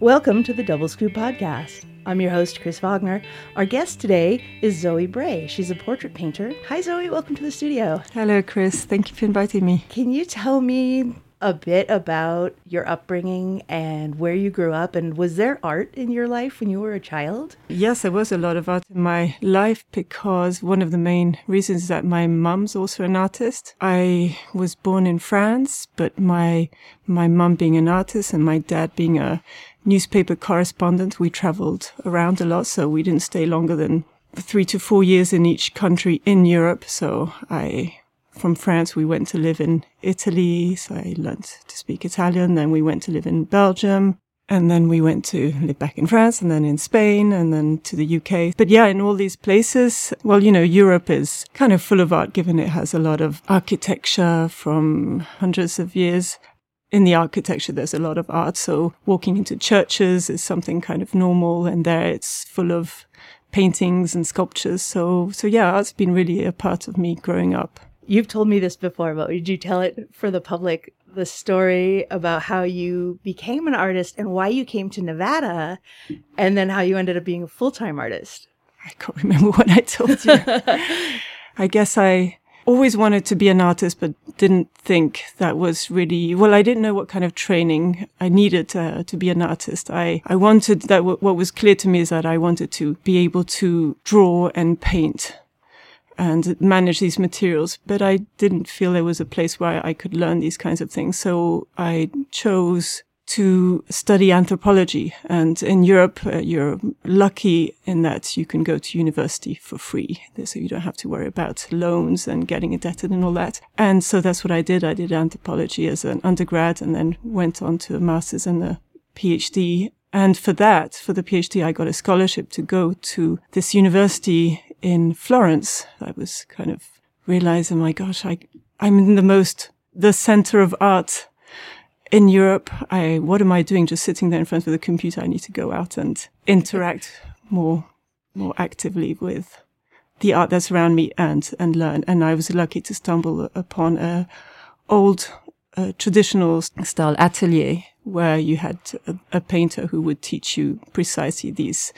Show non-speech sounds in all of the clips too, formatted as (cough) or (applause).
Welcome to the Double Scoop Podcast. I'm your host, Kris Vagner. Our guest today is Zoe Bray. She's a portrait painter. Hi, Zoe. Welcome to the studio. Hello, Kris. Thank you for inviting me. Can you tell me a bit about your upbringing and where you grew up? And was there art in your life when you were a child? Yes, there was a lot of art in my life because one of the main reasons is that my mum's also an artist. I was born in France, but my my mum being an artist and my dad being a newspaper correspondent, we traveled around a lot, so we didn't stay longer than three to four years in each country in Europe. So I from France, we went to live in Italy. So I learned to speak Italian. Then we went to live in Belgium. And then we went to live back in France and then in Spain and then to the UK. But yeah, in all these places, well, you know, Europe is kind of full of art given it has a lot of architecture from hundreds of years. In the architecture, there's a lot of art. So walking into churches is something kind of normal. And there it's full of paintings and sculptures. So, so yeah, art's been really a part of me growing up. You've told me this before, but would you tell it for the public the story about how you became an artist and why you came to Nevada and then how you ended up being a full time artist? I can't remember (laughs) what I told you. (laughs) I guess I always wanted to be an artist, but didn't think that was really, well, I didn't know what kind of training I needed uh, to be an artist. I, I wanted that w- what was clear to me is that I wanted to be able to draw and paint and manage these materials. But I didn't feel there was a place where I could learn these kinds of things. So I chose to study anthropology. And in Europe, uh, you're lucky in that you can go to university for free. So you don't have to worry about loans and getting indebted and all that. And so that's what I did. I did anthropology as an undergrad and then went on to a master's and a PhD. And for that, for the PhD, I got a scholarship to go to this university in Florence, I was kind of realizing, my gosh, I, I'm in the most, the center of art in Europe. I, what am I doing just sitting there in front of the computer? I need to go out and interact more, more actively with the art that's around me and, and learn. And I was lucky to stumble upon a old, uh, traditional style atelier where you had a, a, painter who would teach you precisely these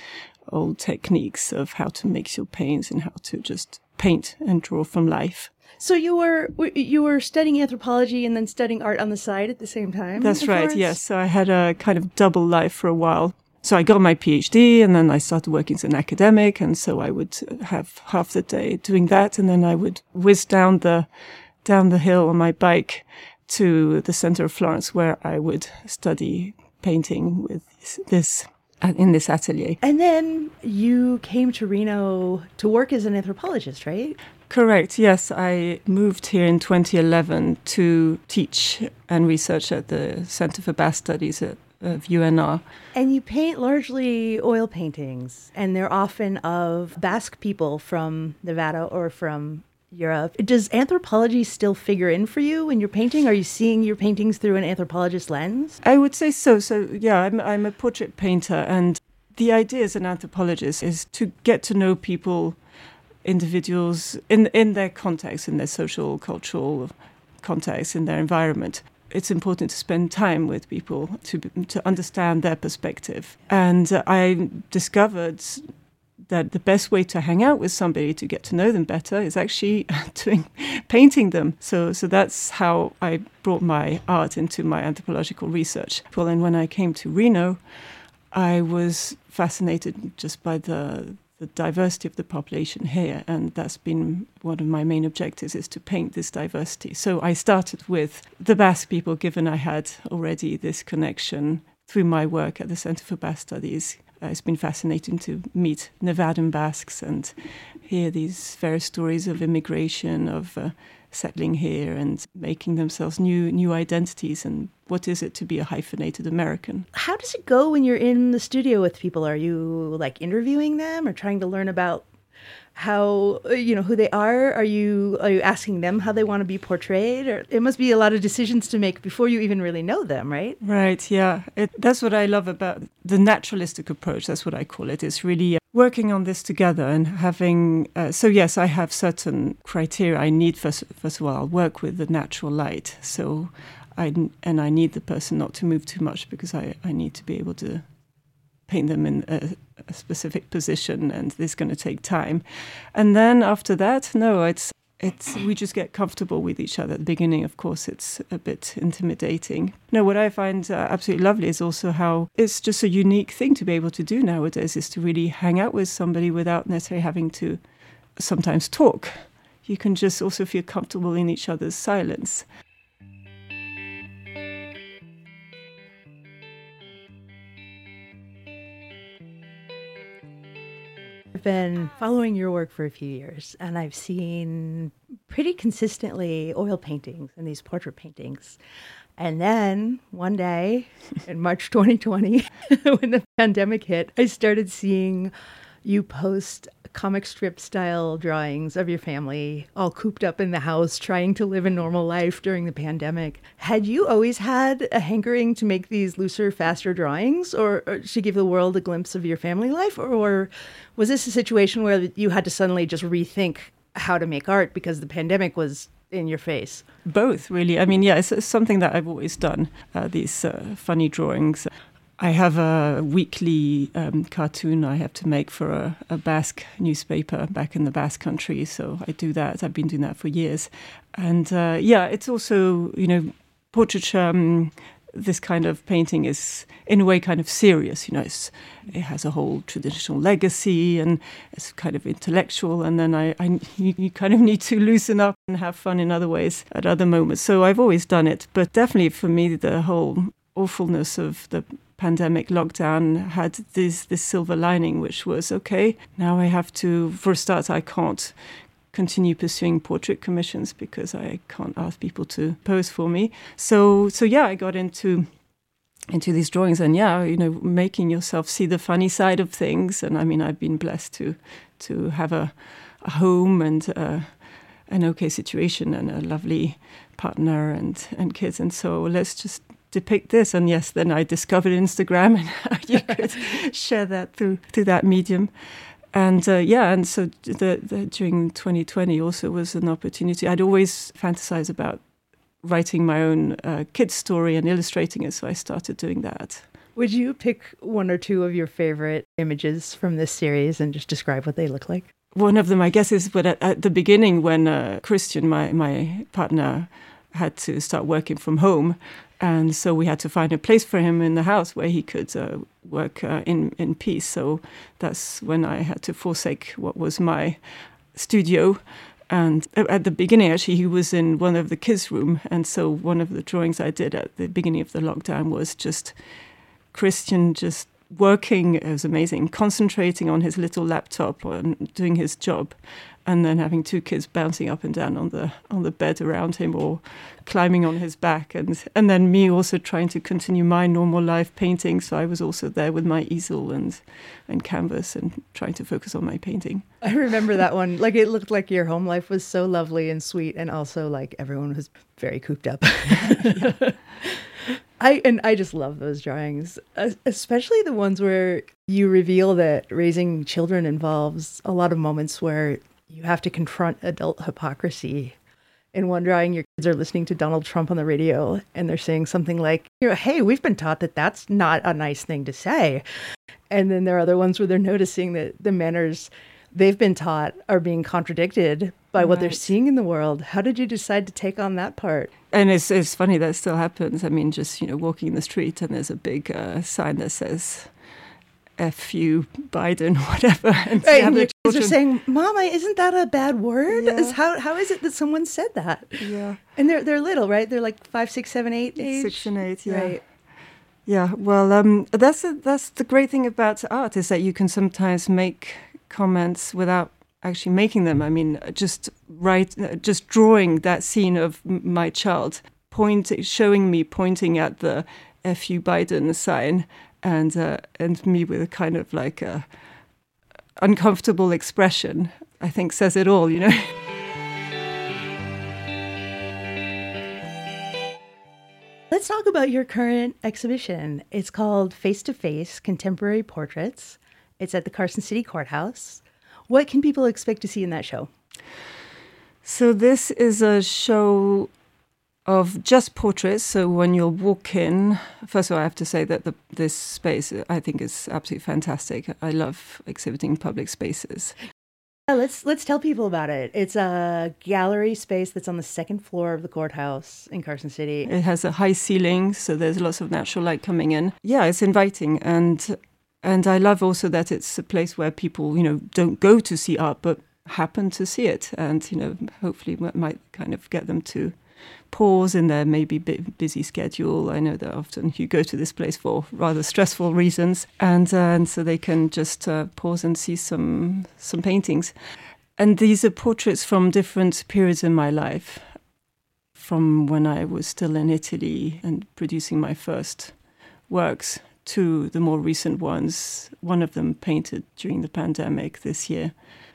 old techniques of how to mix your paints and how to just paint and draw from life. So you were you were studying anthropology and then studying art on the side at the same time. That's right. Yes. So I had a kind of double life for a while. So I got my PhD and then I started working as an academic. And so I would have half the day doing that. And then I would whiz down the, down the hill on my bike to the center of Florence where I would study painting with this in this atelier. And then you came to Reno to work as an anthropologist, right? Correct. Yes, I moved here in 2011 to teach and research at the Center for Basque Studies at of UNR. And you paint largely oil paintings, and they're often of Basque people from Nevada or from Europe. Does anthropology still figure in for you when you're painting? Are you seeing your paintings through an anthropologist lens? I would say so. So, yeah, I'm, I'm a portrait painter, and the idea as an anthropologist is to get to know people, individuals in, in their context, in their social, cultural context, in their environment. It's important to spend time with people to, to understand their perspective. And uh, I discovered that the best way to hang out with somebody to get to know them better is actually (laughs) doing painting them. So so that's how I brought my art into my anthropological research. Well, and when I came to Reno, I was fascinated just by the the diversity of the population here and that's been one of my main objectives is to paint this diversity. So i started with the basque people given i had already this connection through my work at the center for basque studies. Uh, it's been fascinating to meet Nevadan Basques and hear these various stories of immigration, of uh, settling here and making themselves new new identities and what is it to be a hyphenated American? How does it go when you're in the studio with people? Are you like interviewing them or trying to learn about how uh, you know who they are? Are you are you asking them how they want to be portrayed? Or it must be a lot of decisions to make before you even really know them right? Right yeah. It, that's what i love about the naturalistic approach that's what i call it. It's really uh, working on this together and having uh, so yes i have certain criteria i need first, first of all i'll work with the natural light. So I and I need the person not to move too much because I, I need to be able to paint them in a, a specific position, and this is going to take time. And then after that, no, it's it's we just get comfortable with each other. At the beginning, of course, it's a bit intimidating. No, what I find uh, absolutely lovely is also how it's just a unique thing to be able to do nowadays is to really hang out with somebody without necessarily having to sometimes talk. You can just also feel comfortable in each other's silence. Been following your work for a few years and I've seen pretty consistently oil paintings and these portrait paintings. And then one day in March 2020, (laughs) when the pandemic hit, I started seeing you post comic strip style drawings of your family all cooped up in the house trying to live a normal life during the pandemic. Had you always had a hankering to make these looser, faster drawings or, or to give the world a glimpse of your family life? Or, or was this a situation where you had to suddenly just rethink how to make art because the pandemic was in your face? Both, really. I mean, yeah, it's, it's something that I've always done. Uh, these uh, funny drawings. I have a weekly um, cartoon I have to make for a, a, Basque newspaper back in the Basque country. So I do that. I've been doing that for years. And uh, yeah, it's also, you know, portraiture. Um, this kind of painting is, in a way, kind of serious. You know, it has a whole traditional legacy and it's kind of intellectual. And then I, I you, you kind of (laughs) need to loosen up and have fun in other ways at other moments. So I've always done it. But definitely for me, the whole awfulness of the pandemic lockdown had this this silver lining, which was okay. Now I have to, for a start, I can't continue pursuing portrait commissions because I can't ask people to pose for me. So so yeah, I got into into these drawings and yeah, you know, making yourself see the funny side of things. And I mean, I've been blessed to to have a, a home and uh, an okay situation and a lovely partner and and kids. And so let's just depict this. And yes then i discovered instagram (laughs) and how you (laughs) could share that through through that medium. And uh, yeah and so the, the, during 2020 also was an opportunity. I'd always fantasized about writing my own uh, kids story and illustrating it so i started doing that. Would you pick one or two of your favorite images from this series and just describe what they look like? One of them i guess is but at, at the beginning when uh, christian my my partner had to start working from home and so we had to find a place for him in the house where he could uh, work uh, in in peace. So that's when I had to forsake what was my studio. And at the beginning, actually, he was in one of the kids' room, and so one of the drawings I did at the beginning of the lockdown was just Christian just working. It was amazing, concentrating on his little laptop and doing his job, and then having two kids bouncing up and down on the on the bed around him or climbing on his back and and then me also trying to continue my normal life painting so I was also there with my easel and and canvas and trying to focus on my painting. I remember that one like it looked like your home life was so lovely and sweet and also like everyone was very cooped up. (laughs) I and I just love those drawings, especially the ones where you reveal that raising children involves a lot of moments where you have to confront adult hypocrisy. In one drawing, your kids are listening to Donald Trump on the radio and they're saying something like, you know Hey, we've been taught that that's not a nice thing to say. And then there are other ones where they're noticing that the manners they've been taught are being contradicted by what right. they're seeing in the world. How did you decide to take on that part? And it's, it's funny that still happens. I mean, just, you know, walking in the street and there's a big uh, sign that says, F you, Biden, (laughs) whatever. And right, and your kids are saying, Mama, isn't that a bad word? Yeah. Is how how is it that someone said that? Yeah. And they're they're little, right? They're like five, six, seven, eight age. Six and eight, yeah. Right. Yeah, well, um, that's a, that's the great thing about art is that you can sometimes make comments without actually making them. I mean, just write, just drawing that scene of my child, point, showing me pointing at the "fu Biden" sign, and uh, and me with a kind of like a uncomfortable expression, I think says it all, you know. (laughs) Let's talk about your current exhibition. It's called Face to Face Contemporary Portraits. It's at the Carson City Courthouse. What can people expect to see in that show? So, this is a show of just portraits. So when you'll walk in, first of all, I have to say that the, this space I think is absolutely fantastic. I love exhibiting public spaces. Yeah, let's let's tell people about it. It's a gallery space that's on the second floor of the courthouse in Carson City. It has a high ceiling, so there's lots of natural light coming in. Yeah, it's inviting and and I love also that it's a place where people, you know, don't go to see art but happen to see it and you know, hopefully might kind of get them to pause in their maybe busy schedule. I know that often you go to this place for rather stressful reasons, and uh, and so they can just uh, pause and see some some paintings. And these are portraits from different periods in my life, from when I was still in Italy and producing my first works to the more recent ones. One of them painted during the pandemic this year.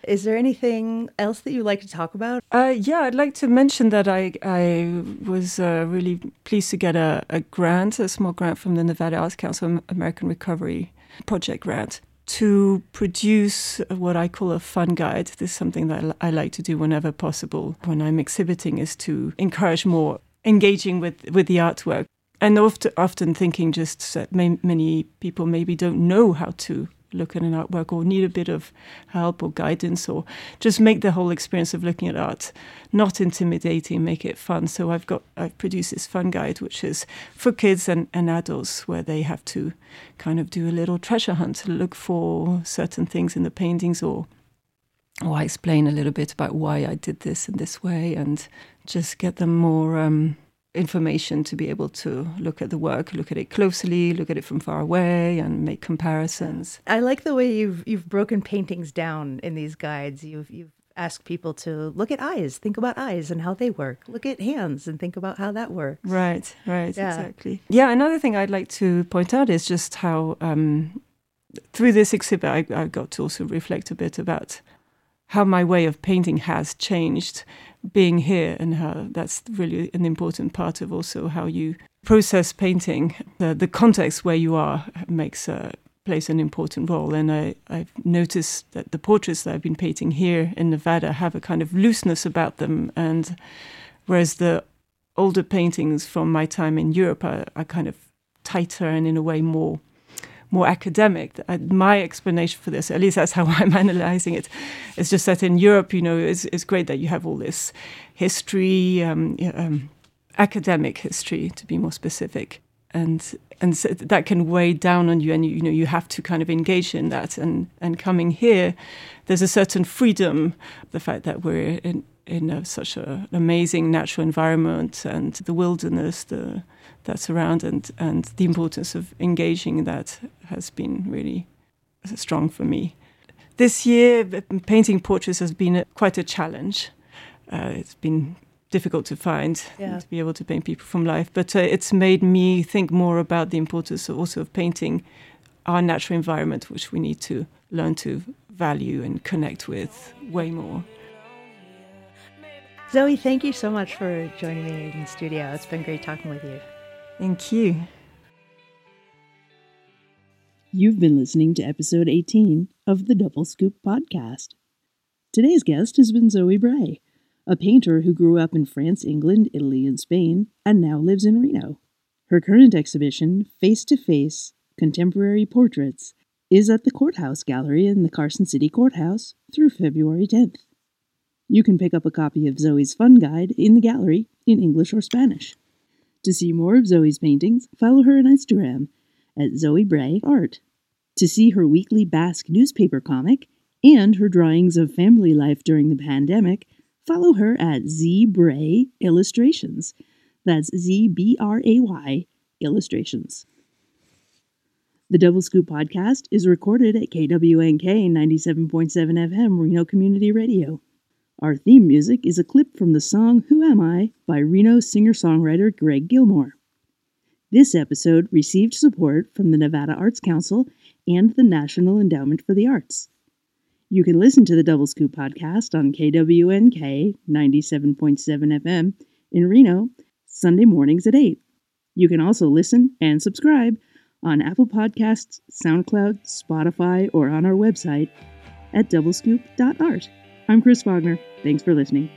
Is there anything else that you'd like to talk about? Uh, yeah, I'd like to mention that I I was uh, really pleased to get a, a grant, a small grant from the Nevada Arts Council American Recovery Project grant to produce what I call a fun guide. This is something that I like to do whenever possible when I'm exhibiting, is to encourage more engaging with, with the artwork. And often, often thinking just that many people maybe don't know how to look at an artwork or need a bit of help or guidance or just make the whole experience of looking at art not intimidating, make it fun. So I've got I've produced this fun guide which is for kids and, and adults where they have to kind of do a little treasure hunt to look for certain things in the paintings or or I explain a little bit about why I did this in this way and just get them more um, information to be able to look at the work, look at it closely, look at it from far away, and make comparisons. I like the way you've you've broken paintings down in these guides. You've you've asked people to look at eyes, think about eyes and how they work. Look at hands and think about how that works. Right, right, yeah. exactly. Yeah, another thing I'd like to point out is just how um, through this exhibit I, I got to also reflect a bit about how my way of painting has changed being here and how that's really an important part of also how you process painting. The, the context where you are makes a plays an important role. And I, I've noticed that the portraits that I've been painting here in Nevada have a kind of looseness about them. And whereas the older paintings from my time in Europe are, are kind of tighter and in a way more more academic. Uh, my explanation for this, at least that's how (laughs) I'm analyzing it, is just that in Europe, you know, it's, it's great that you have all this history, um, um, academic history, to be more specific, and and so that can weigh down on you, and you, you know you have to kind of engage in that. And and coming here, there's a certain freedom, the fact that we're in in a, such a, an amazing natural environment and the wilderness, the that's around and, and the importance of engaging in that has been really strong for me. This year, painting portraits has been a, quite a challenge. Uh, it's been difficult to find yeah. to be able to paint people from life, but uh, it's made me think more about the importance of also of painting our natural environment, which we need to learn to value and connect with way more. Zoe, thank you so much for joining me in the studio. It's been great talking with you. Thank you. You've been listening to episode 18 of the Double Scoop podcast. Today's guest has been Zoe Bray, a painter who grew up in France, England, Italy, and Spain, and now lives in Reno. Her current exhibition, Face to Face Contemporary Portraits, is at the Courthouse Gallery in the Carson City Courthouse through February 10th. You can pick up a copy of Zoe's Fun Guide in the gallery in English or Spanish. To see more of Zoe's paintings, follow her on Instagram at Zoe Bray Art. To see her weekly Basque newspaper comic and her drawings of family life during the pandemic, follow her at Z Bray Illustrations. That's Z B R A Y Illustrations. The Double Scoop podcast is recorded at KWNK 97.7 FM Reno Community Radio. Our theme music is a clip from the song Who Am I by Reno singer songwriter Greg Gilmore. This episode received support from the Nevada Arts Council and the National Endowment for the Arts. You can listen to the Double Scoop podcast on KWNK 97.7 FM in Reno, Sunday mornings at 8. You can also listen and subscribe on Apple Podcasts, SoundCloud, Spotify, or on our website at doublescoop.art. I'm Kris Vagner. Thanks for listening.